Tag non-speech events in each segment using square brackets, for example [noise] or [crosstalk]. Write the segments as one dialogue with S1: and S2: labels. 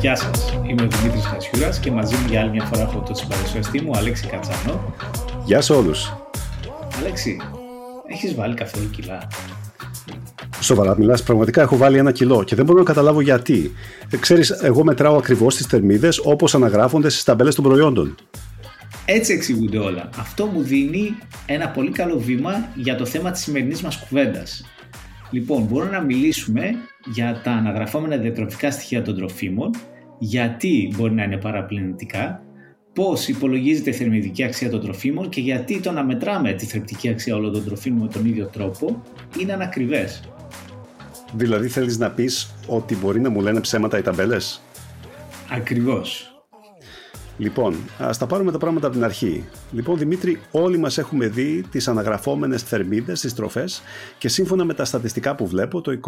S1: Γεια σας, είμαι ο Δημήτρης Χασιούρας και μαζί μου για άλλη μια φορά έχω τον συμπαρουσιαστή μου, Αλέξη Κατσάνο.
S2: Γεια σε όλους.
S1: Αλέξη, έχεις βάλει καθόλου κιλά;
S2: Σοβαρά μιλά, πραγματικά έχω βάλει ένα κιλό και δεν μπορώ να καταλάβω γιατί. Ε, ξέρεις, εγώ μετράω ακριβώς τις θερμίδες όπως αναγράφονται στις ταμπέλες των προϊόντων.
S1: Έτσι εξηγούνται όλα. Αυτό μου δίνει ένα πολύ καλό βήμα για το θέμα της σημερινής μας κουβέντας. Λοιπόν, μπορούμε να μιλήσουμε για τα αναγραφόμενα διατροφικά στοιχεία των τροφίμων, γιατί μπορεί να είναι παραπλανητικά, πώς υπολογίζεται η θερμιδική αξία των τροφίμων και γιατί το να μετράμε τη θρεπτική αξία όλων των τροφίμων με τον ίδιο τρόπο είναι ανακριβές.
S2: Δηλαδή θέλεις να πεις ότι μπορεί να μου λένε ψέματα οι ταμπέλες;
S1: Ακριβώς.
S2: Λοιπόν, ας τα πάρουμε τα πράγματα από την αρχή. Λοιπόν, Δημήτρη, όλοι μας έχουμε δει τις αναγραφόμενες θερμίδες στι τροφές και σύμφωνα με τα στατιστικά που βλέπω, το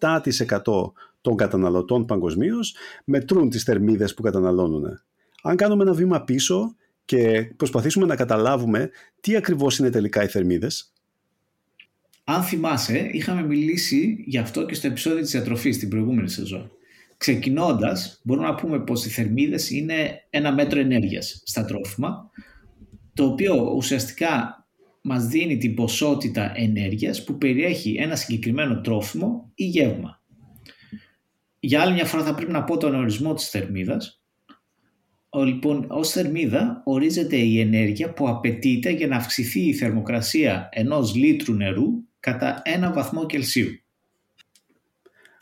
S2: 27% των καταναλωτών παγκοσμίως μετρούν τις θερμίδες που καταναλώνουν. Αν κάνουμε ένα βήμα πίσω και προσπαθήσουμε να καταλάβουμε τι ακριβώς είναι τελικά οι θερμίδες.
S1: Αν θυμάσαι, είχαμε μιλήσει γι' αυτό και στο επεισόδιο της διατροφής την προηγούμενη σεζόν. Ξεκινώντας, μπορούμε να πούμε πως οι θερμίδες είναι ένα μέτρο ενέργειας στα τρόφιμα, το οποίο ουσιαστικά μας δίνει την ποσότητα ενέργειας που περιέχει ένα συγκεκριμένο τρόφιμο ή γεύμα. Για άλλη μια φορά θα πρέπει να πω τον ορισμό της θερμίδας. Ο, λοιπόν, ως θερμίδα ορίζεται η ενέργεια που απαιτείται για να αυξηθεί η θερμοκρασία ενός λίτρου νερού κατά ένα βαθμό Κελσίου.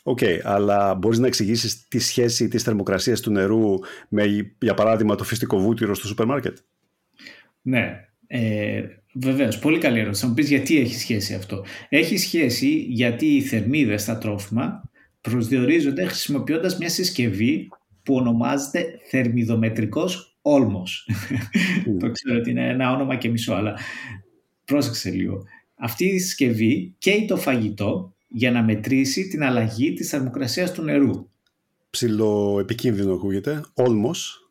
S2: Οκ, okay, αλλά μπορείς να εξηγήσεις τη σχέση της θερμοκρασίας του νερού με, για παράδειγμα, το φυστικό βούτυρο στο σούπερ μάρκετ.
S1: Ναι, ε, βεβαίως. Πολύ καλή ερώτηση. Θα μου πεις γιατί έχει σχέση αυτό. Έχει σχέση γιατί οι θερμίδες στα τρόφιμα προσδιορίζονται χρησιμοποιώντας μια συσκευή που ονομάζεται θερμιδομετρικός όλμος. το ξέρω ότι είναι ένα όνομα και μισό, αλλά πρόσεξε λίγο. Αυτή η συσκευή καίει το φαγητό για να μετρήσει την αλλαγή της θερμοκρασίας του νερού.
S2: Ψηλό επικίνδυνο ακούγεται, όλμος.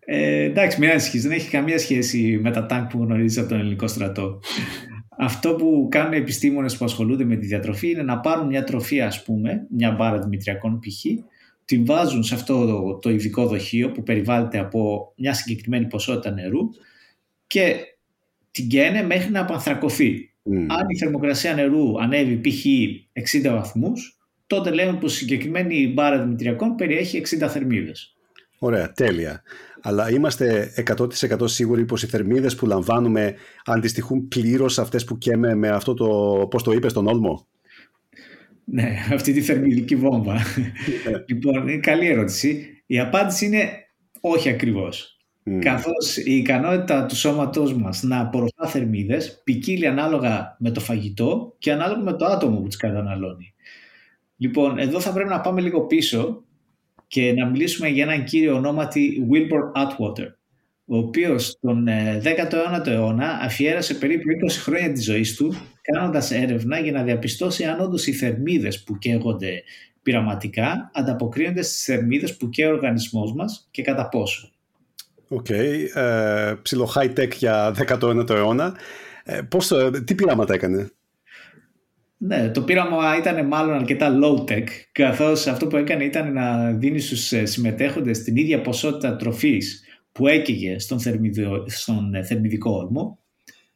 S1: Ε, εντάξει, μην ανησυχείς, δεν έχει καμία σχέση με τα τάγκ που γνωρίζεις από τον ελληνικό στρατό. Αυτό που κάνουν οι επιστήμονες που ασχολούνται με τη διατροφή είναι να πάρουν μια τροφή, ας πούμε, μια μπάρα δημητριακών π.χ., την βάζουν σε αυτό το, το ειδικό δοχείο που περιβάλλεται από μια συγκεκριμένη ποσότητα νερού και την καίνε μέχρι να απανθρακωθεί. Αν η θερμοκρασία νερού ανέβει π.χ. 60 βαθμούς, τότε λέμε πως η συγκεκριμένη μπάρα δημητριακών περιέχει 60 θερμίδες.
S2: Ωραία, τέλεια. Αλλά είμαστε 100% σίγουροι πως οι θερμίδες που λαμβάνουμε αντιστοιχούν πλήρως αυτές που καίμε με αυτό το, πώς το είπες, τον όλμο;
S1: Ναι, [laughs] αυτή τη θερμιδική βόμβα. Ναι. λοιπόν, είναι καλή ερώτηση. Η απάντηση είναι όχι ακριβώς. Mm. Καθώς η ικανότητα του σώματός μας να απορροφά θερμίδες ποικίλει ανάλογα με το φαγητό και ανάλογα με το άτομο που τις καταναλώνει. Λοιπόν, εδώ θα πρέπει να πάμε λίγο πίσω και να μιλήσουμε για έναν κύριο ονόματι Wilbur Atwater, ο οποίος τον 19ο ε, αιώνα αφιέρασε περίπου 20 χρόνια της ζωής του κάνοντας έρευνα για να διαπιστώσει αν όντως οι θερμίδες που καίγονται πειραματικά ανταποκρίνονται στις θερμίδες που καίει ο οργανισμός μας και κατά πόσο.
S2: Οκ. Okay. Ε, ψιλο high tech για 19ο αιώνα. Ε, πώς, τι πειράματα έκανε;
S1: Ναι, το πείραμα ήταν μάλλον αρκετά low tech, καθώς αυτό που έκανε ήταν να δίνει στους ε, συμμετέχοντες την ίδια ποσότητα τροφής που έκαιγε στον, θερμιδιο, στον ε, θερμιδικό όρμο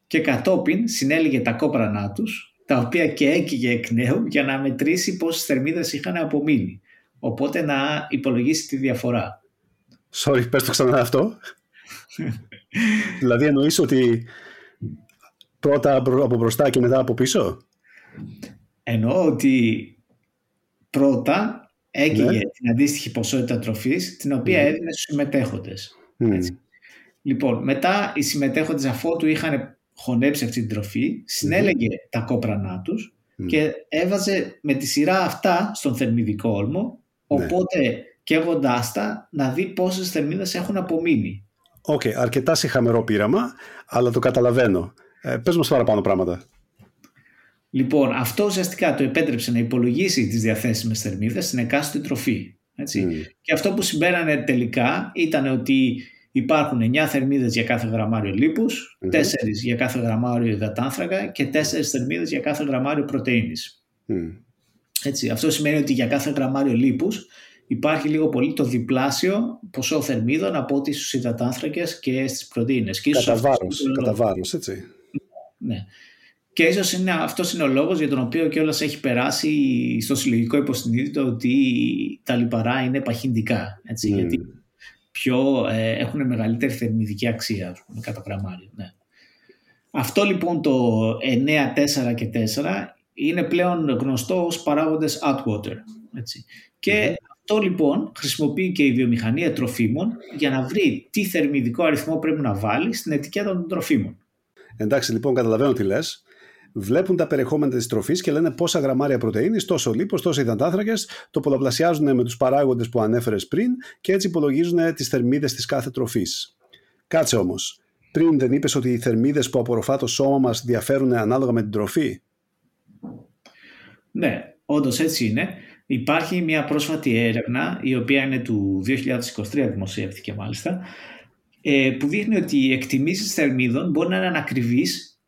S1: και κατόπιν συνέλεγε τα κόπρανά τους, τα οποία και έκαιγε εκ νέου για να μετρήσει πόσες θερμίδες είχαν απομείνει. Οπότε να υπολογίσει τη διαφορά.
S2: Sorry, πες το ξανά αυτό. δηλαδή εννοείς ότι πρώτα από μπροστά και μετά από πίσω;
S1: Εννοώ ότι πρώτα έκαιγε ναι. την αντίστοιχη ποσότητα τροφής την οποία mm. έδινε στους συμμετέχοντες. Λοιπόν, μετά οι συμμετέχοντες αφότου είχαν χωνέψει αυτή την τροφή, συνέλεγε τα κόπρανά τους και έβαζε με τη σειρά αυτά στον θερμιδικό όλμο, ναι. οπότε καίγοντάς τα να δει πόσες θερμίδες έχουν απομείνει.
S2: Οκ, okay, αρκετά συχαμερό πείραμα, αλλά το καταλαβαίνω. Ε, πες μας παραπάνω πράγματα.
S1: Λοιπόν, αυτό ουσιαστικά του επέτρεψε να υπολογίσει τις διαθέσιμες θερμίδες στην εκάστοτε τροφή. Έτσι. Και αυτό που συμπέρανε τελικά ήταν ότι υπάρχουν 9 θερμίδες για κάθε γραμμάριο λίπους, 4 για κάθε γραμμάριο υδατάνθρακα και 4 θερμίδες για κάθε γραμμάριο πρωτεΐνης. Έτσι, αυτό σημαίνει ότι για κάθε γραμμάριο λίπους υπάρχει λίγο πολύ το διπλάσιο ποσό θερμίδων από ό,τι στους υδατάνθρακες και στις πρωτεΐνες.
S2: Κατά βάρος, κατά βάρος, έτσι.
S1: Ναι. Και ίσως είναι, αυτός είναι ο λόγος για τον οποίο και όλας έχει περάσει στο συλλογικό υποσυνείδητο ότι τα λιπαρά είναι παχυντικά. Έτσι, mm. Γιατί πιο, ε, έχουν μεγαλύτερη θερμιδική αξία, ας πούμε, κατά γραμμάριο. Ναι. Αυτό λοιπόν το 9, 4 και 4 είναι πλέον γνωστό ως παράγοντες Atwater. Έτσι. Και αυτό λοιπόν χρησιμοποιεί και η βιομηχανία τροφίμων για να βρει τι θερμιδικό αριθμό πρέπει να βάλει στην ετικέτα των τροφίμων.
S2: Εντάξει, λοιπόν, καταλαβαίνω τι λες. Βλέπουν τα περιεχόμενα της τροφής και λένε πόσα γραμμάρια πρωτενη, τόσο λίπος, τόσο υδατάνθρακες, το πολλαπλασιάζουν με τους παράγοντες που ανέφερες πριν και έτσι υπολογίζουν τις θερμίδες της κάθε τροφής. Κάτσε όμως. Πριν δεν είπες ότι οι θερμίδες που απορροφά το σώμα μας διαφέρουν ανάλογα με την τροφή;
S1: Ναι, όντως έτσι είναι. Υπάρχει μια πρόσφατη έρευνα, η οποία είναι του 2023, δημοσιεύτηκε μάλιστα, ε, που δείχνει ότι οι εκτιμήσεις θερμίδων μπορεί να είναι ανακριβείς,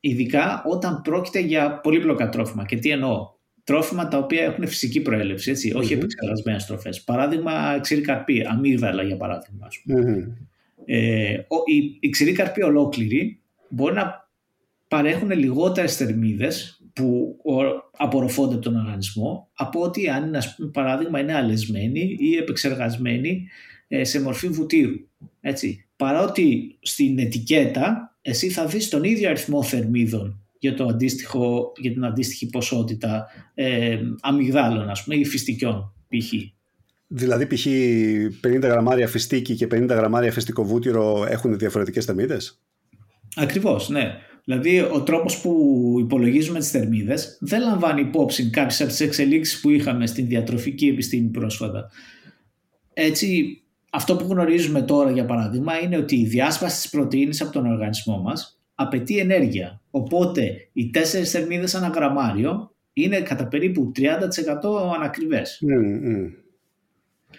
S1: ειδικά όταν πρόκειται για πολύπλοκα τρόφιμα. Και τι εννοώ, τρόφιμα τα οποία έχουν φυσική προέλευση, έτσι, όχι mm-hmm. επεξεργασμένες τροφές. Παράδειγμα, ξηρή καρπή, αμύγδαλα για παράδειγμα. Ε, οι, οι ξηροί καρποί ολόκληροι μπορεί να παρέχουν λιγότερες θερμίδες που απορροφώνται από τον οργανισμό από ότι αν είναι, πούμε, παράδειγμα είναι αλεσμένοι ή επεξεργασμένοι ε, σε μορφή βουτύρου. Έτσι. Παρότι στην ετικέτα εσύ θα δεις τον ίδιο αριθμό θερμίδων για, το αντίστοιχο, για την αντίστοιχη ποσότητα ε, αμυγδάλων ας πούμε, ή φυστικιών π.χ.
S2: Δηλαδή π.χ. 50 γραμμάρια φυστίκι και 50 γραμμάρια φυστικό βούτυρο έχουν διαφορετικές θερμίδες;
S1: Ακριβώς, ναι. Δηλαδή, ο τρόπος που υπολογίζουμε τις θερμίδες δεν λαμβάνει υπόψη κάποιες από τις εξελίξεις που είχαμε στην διατροφική επιστήμη πρόσφατα. Έτσι, αυτό που γνωρίζουμε τώρα, για παράδειγμα, είναι ότι η διάσπαση της πρωτενη από τον οργανισμό μας απαιτεί ενέργεια. Οπότε, οι τέσσερις θερμίδες ανά γραμμάριο είναι κατά περίπου 30% ανακριβές. Mm, mm.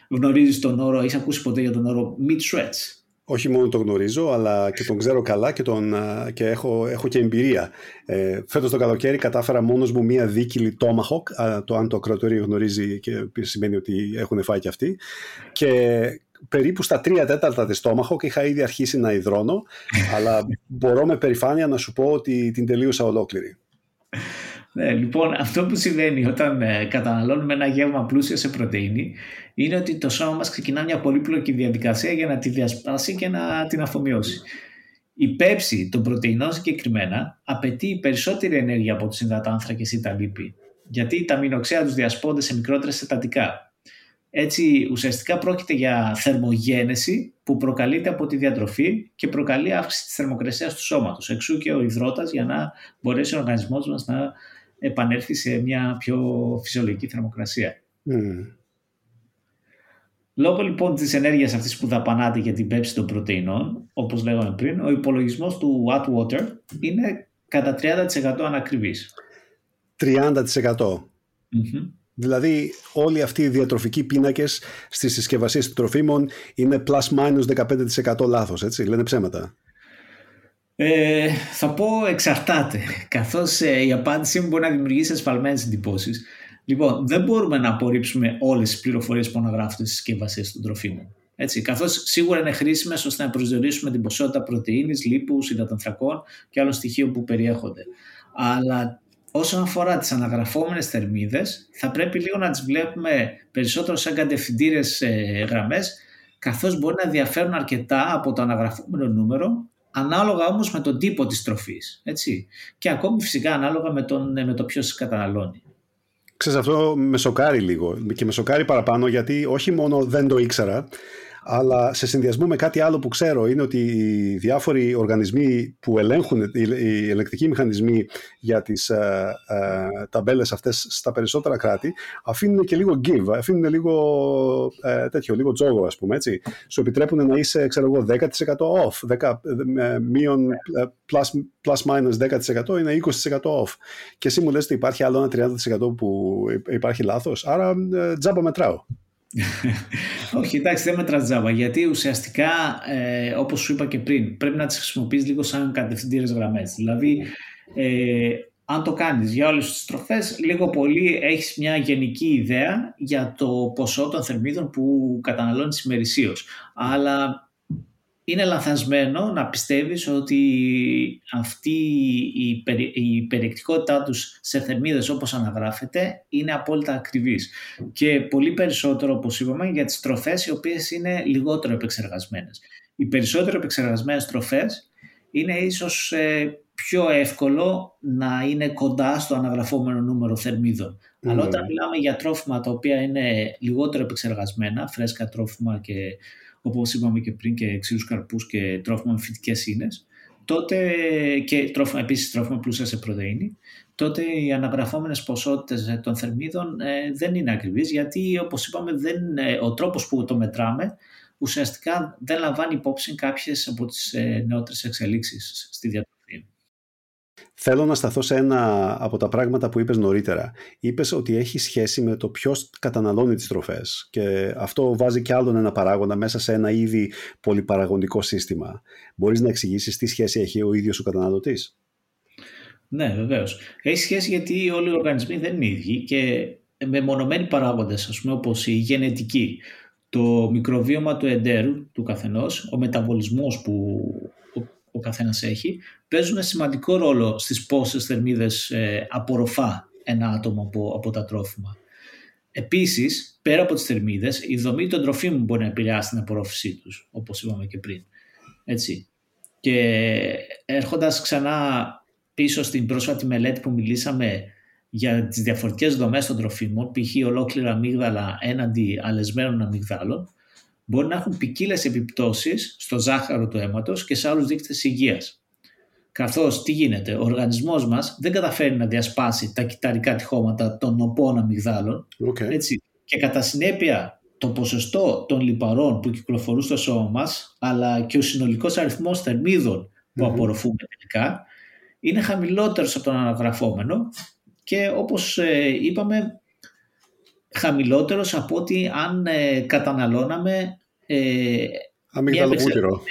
S1: Γνωρίζεις τον όρο, έχεις ακούσει ποτέ για τον όρο meat shreds
S2: όχι μόνο τον γνωρίζω, αλλά και τον ξέρω καλά και, τον, και έχω, έχω και εμπειρία. Ε, φέτος το καλοκαίρι κατάφερα μόνος μου μία δίκυλη Tomahawk, το αν το ακροατορείο γνωρίζει και σημαίνει ότι έχουν φάει και αυτοί. Και περίπου στα τρία τέταρτα της Tomahawk είχα ήδη αρχίσει να υδρώνω, αλλά μπορώ με περηφάνεια να σου πω ότι την τελείωσα ολόκληρη. [laughs]
S1: Ναι, λοιπόν, αυτό που συμβαίνει όταν ε, καταναλώνουμε ένα γεύμα πλούσιο σε πρωτεΐνη είναι ότι το σώμα μας ξεκινά μια πολύπλοκη διαδικασία για να τη διασπάσει και να την αφομοιώσει. Η πέψη των πρωτεϊνών συγκεκριμένα απαιτεί περισσότερη ενέργεια από τους υδατάνθρακες ή τα λίπη, γιατί τα μηνοξέα τους διασπώνται σε μικρότερα συστατικά. Έτσι, ουσιαστικά πρόκειται για θερμογένεση που προκαλείται από τη διατροφή και προκαλεί αύξηση της θερμοκρασίας του σώματος. Εξού και ο υδρότας για να μπορέσει ο οργανισμός μας να επανέλθει σε μια πιο φυσιολογική θερμοκρασία. Mm. Λόγω λοιπόν της ενέργειας αυτής που δαπανάται για την πέψη των πρωτεϊνών, όπως λέγαμε πριν, ο υπολογισμός του Wattwater είναι κατά 30% ανακριβής.
S2: 30%? Mm-hmm. Δηλαδή όλοι αυτοί οι διατροφικοί πίνακες στις συσκευασίες των τροφίμων είναι plus minus 15% λάθος, έτσι, λένε ψέματα.
S1: Ε, θα πω εξαρτάται, καθώς ε, η απάντησή μου μπορεί να δημιουργήσει ασφαλμένες εντυπώσεις. Λοιπόν, δεν μπορούμε να απορρίψουμε όλες τις πληροφορίες που αναγράφονται στις συσκευασίες των τροφίμων. Έτσι, καθώς σίγουρα είναι χρήσιμες ώστε να προσδιορίσουμε την ποσότητα πρωτεΐνης, λίπους, υδατανθρακών και άλλων στοιχείων που περιέχονται. Αλλά όσον αφορά τις αναγραφόμενες θερμίδες, θα πρέπει λίγο να τις βλέπουμε περισσότερο σαν κατευθυντήρες ε, γραμμές, καθώς μπορεί να διαφέρουν αρκετά από το αναγραφόμενο νούμερο ανάλογα όμως με τον τύπο της τροφής. Έτσι. Και ακόμη φυσικά ανάλογα με, τον, με το ποιος καταναλώνει.
S2: Ξέρεις αυτό με σοκάρει λίγο και με σοκάρει παραπάνω γιατί όχι μόνο δεν το ήξερα αλλά σε συνδυασμό με κάτι άλλο που ξέρω είναι ότι οι διάφοροι οργανισμοί που ελέγχουν, οι ελεκτικοί μηχανισμοί για τις ε, ε, ταμπέλες αυτές στα περισσότερα κράτη, αφήνουν και λίγο give, αφήνουν λίγο ε, τέτοιο, λίγο τζόγο ας πούμε, έτσι. Σου επιτρέπουν να είσαι, ξέρω εγώ, 10% off, 10, ε, μείον ε, plus, plus minus 10% είναι 20% off. Και εσύ μου λες ότι υπάρχει άλλο ένα 30% που υπάρχει λάθος, άρα ε, τζάμπα μετράω. [laughs]
S1: Όχι, εντάξει, δεν μετράς τζάμπα. Γιατί ουσιαστικά, ε, όπως σου είπα και πριν, πρέπει να τις χρησιμοποιείς λίγο σαν κατευθυντήρες γραμμές. Δηλαδή, ε, αν το κάνεις για όλες τις τροφές, λίγο πολύ έχεις μια γενική ιδέα για το ποσό των θερμίδων που καταναλώνεις ημερησίως. Αλλά είναι λαθασμένο να πιστεύεις ότι αυτή η, περι, η περιεκτικότητά τους σε θερμίδες όπως αναγράφεται είναι απόλυτα ακριβής και πολύ περισσότερο όπως είπαμε για τις τροφές οι οποίες είναι λιγότερο επεξεργασμένες. Οι περισσότερο επεξεργασμένες τροφές είναι ίσως ε, πιο εύκολο να είναι κοντά στο αναγραφόμενο νούμερο θερμίδων. Mm. Αλλά όταν μιλάμε για τρόφιμα τα οποία είναι λιγότερο επεξεργασμένα, φρέσκα τρόφιμα και όπως είπαμε και πριν και ξύρους καρπούς και τρόφιμα με φυτικές ίνες, τότε και τρόφιμα, επίσης τρόφιμα πλούσια σε πρωτεΐνη, τότε οι αναγραφόμενες ποσότητες των θερμίδων ε, δεν είναι ακριβείς γιατί όπως είπαμε δεν, ε, ο τρόπος που το μετράμε ουσιαστικά δεν λαμβάνει υπόψη κάποιες από τις ε, νεότερες εξελίξεις στη διατροφή.
S2: Θέλω να σταθώ σε ένα από τα πράγματα που είπες νωρίτερα. Είπες ότι έχει σχέση με το ποιος καταναλώνει τις τροφές και αυτό βάζει κι άλλον ένα παράγοντα μέσα σε ένα ήδη πολυπαραγοντικό σύστημα. Μπορείς να εξηγήσεις τι σχέση έχει ο ίδιος ο καταναλωτής;
S1: Ναι, βεβαίως. Έχει σχέση γιατί όλοι οι οργανισμοί δεν είναι ίδιοι και με μονομένοι παράγοντες, ας πούμε, όπως η γενετική, το μικροβίωμα του εντέρου του καθενός, ο μεταβολισμός που ο καθένας έχει, παίζουν σημαντικό ρόλο στις πόσες θερμίδες ε, απορροφά ένα άτομο από, από τα τρόφιμα. Επίσης, πέρα από τις θερμίδες, η δομή των τροφίμων μπορεί να επηρεάσει την απορρόφησή τους, όπως είπαμε και πριν. Έτσι. Και έρχοντας ξανά πίσω στην πρόσφατη μελέτη που μιλήσαμε για τις διαφορετικές δομές των τροφίμων, π.χ. ολόκληρα αμύγδαλα έναντι αλεσμένων αμυγδάλων, μπορεί να έχουν ποικίλες επιπτώσεις στο ζάχαρο του αίματος και σε άλλους δείκτες υγείας. Καθώς τι γίνεται, ο οργανισμός μας δεν καταφέρει να διασπάσει τα κυταρικά τυχώματα των νοπών αμυγδάλων okay. έτσι, και κατά συνέπεια το ποσοστό των λιπαρών που κυκλοφορούν στο σώμα μας αλλά και ο συνολικός αριθμός θερμίδων που mm-hmm. απορροφούμε τελικά είναι χαμηλότερος από τον αναγραφόμενο και όπως ε, είπαμε χαμηλότερος από ότι αν ε, καταναλώναμε
S2: ε, αμυγδάλο βούτυρο.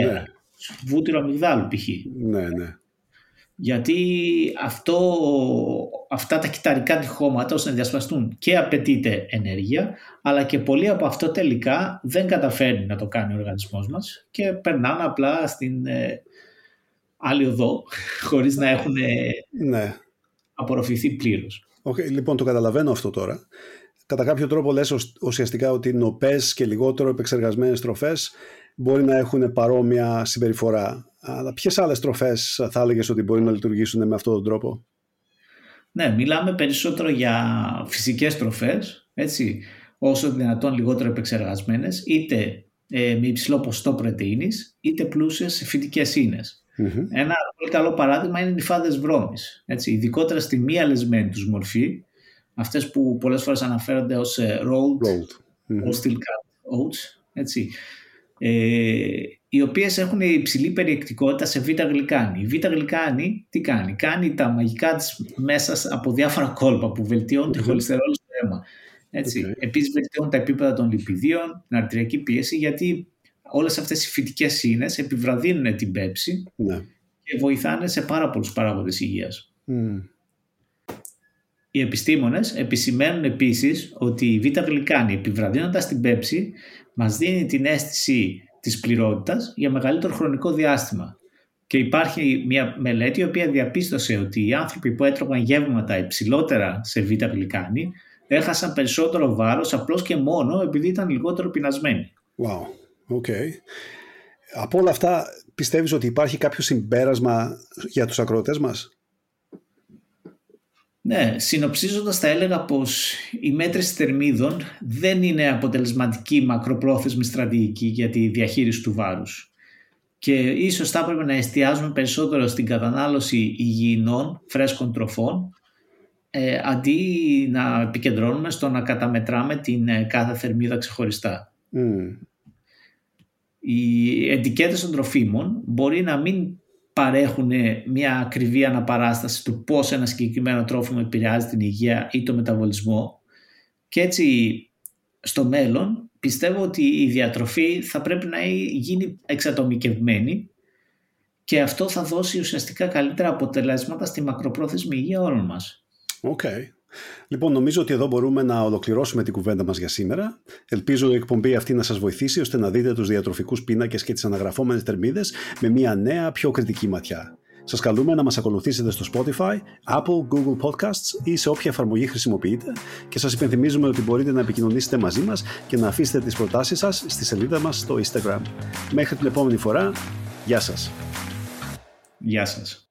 S1: Ναι, ναι. Βούτυρο αμυγδάλου π.χ.
S2: Ναι, ναι.
S1: Γιατί αυτό, αυτά τα κυταρικά τυχώματα ώστε να διασπαστούν και απαιτείται ενέργεια αλλά και πολύ από αυτό τελικά δεν καταφέρνει να το κάνει ο οργανισμός μας και περνάνε απλά στην ε, άλλη οδό [laughs] χωρίς να έχουν ναι. απορροφηθεί πλήρως.
S2: Okay, λοιπόν, το καταλαβαίνω αυτό τώρα κατά κάποιο τρόπο λες ουσιαστικά ότι νοπές και λιγότερο επεξεργασμένες τροφές μπορεί να έχουν παρόμοια συμπεριφορά. Αλλά ποιες άλλες τροφές θα έλεγες ότι μπορεί να λειτουργήσουν με αυτόν τον τρόπο;
S1: Ναι, μιλάμε περισσότερο για φυσικές τροφές, έτσι, όσο δυνατόν λιγότερο επεξεργασμένες, είτε ε, με υψηλό ποσοστό πρωτεΐνης, είτε πλούσιες σε φυτικές Ένα πολύ καλό παράδειγμα είναι οι νυφάδες βρώμης. Έτσι, ειδικότερα στη μη αλεσμένη τους μορφή, αυτές που πολλές φορές αναφέρονται ως ε, rolled, rolled. or steel cut oats, έτσι, ε, οι οποίες έχουν υψηλή περιεκτικότητα σε β' γλυκάνη. Η β' γλυκάνη τι κάνει, κάνει τα μαγικά της μέσα από διάφορα κόλπα που βελτιώνουν τη χολυστερόλη στο αίμα. Έτσι. Okay. Επίσης βελτιώνουν τα επίπεδα των λιπιδίων, την αρτηριακή πίεση, γιατί όλες αυτές οι φυτικές ίνες επιβραδύνουν την πέψη ναι. και βοηθάνε σε πάρα πολλούς παράγοντες υγείας. Mm. Οι επιστήμονες επισημαίνουν επίσης ότι η β' γλυκάνη επιβραδύνοντας την πέψη μας δίνει την αίσθηση της πληρότητας για μεγαλύτερο χρονικό διάστημα. Και υπάρχει μια μελέτη η οποία διαπίστωσε ότι οι άνθρωποι που έτρωγαν γεύματα υψηλότερα σε β' γλυκάνη έχασαν περισσότερο βάρος απλώς και μόνο επειδή ήταν λιγότερο πεινασμένοι.
S2: Wow, okay. Από όλα αυτά πιστεύεις ότι υπάρχει κάποιο συμπέρασμα για τους ακροατές μας;
S1: Ναι, συνοψίζοντας θα έλεγα πως η μέτρηση θερμίδων δεν είναι αποτελεσματική μακροπρόθεσμη στρατηγική για τη διαχείριση του βάρους. Και ίσως θα έπρεπε να εστιάζουμε περισσότερο στην κατανάλωση υγιεινών, φρέσκων τροφών, ε, αντί να επικεντρώνουμε στο να καταμετράμε την ε, κάθε θερμίδα ξεχωριστά. Mm. Οι ετικέτες των τροφίμων μπορεί να μην παρέχουν μια ακριβή αναπαράσταση του πώς ένα συγκεκριμένο τρόφιμο επηρεάζει την υγεία ή το μεταβολισμό και έτσι στο μέλλον πιστεύω ότι η διατροφή θα πρέπει να γίνει εξατομικευμένη και αυτό θα δώσει ουσιαστικά καλύτερα αποτελέσματα στη μακροπρόθεσμη υγεία όλων μας.
S2: Οκ. Okay. Λοιπόν, νομίζω ότι εδώ μπορούμε να ολοκληρώσουμε την κουβέντα μας για σήμερα. Ελπίζω η εκπομπή αυτή να σας βοηθήσει ώστε να δείτε τους διατροφικούς πίνακες και τις αναγραφόμενες θερμίδες με μια νέα, πιο κριτική ματιά. Σας καλούμε να μας ακολουθήσετε στο Spotify, Apple, Google Podcasts ή σε όποια εφαρμογή χρησιμοποιείτε και σας υπενθυμίζουμε ότι μπορείτε να επικοινωνήσετε μαζί μας και να αφήσετε τις προτάσεις σας στη σελίδα μας στο Instagram. Μέχρι την επόμενη φορά, γεια σας.
S1: Γεια σας.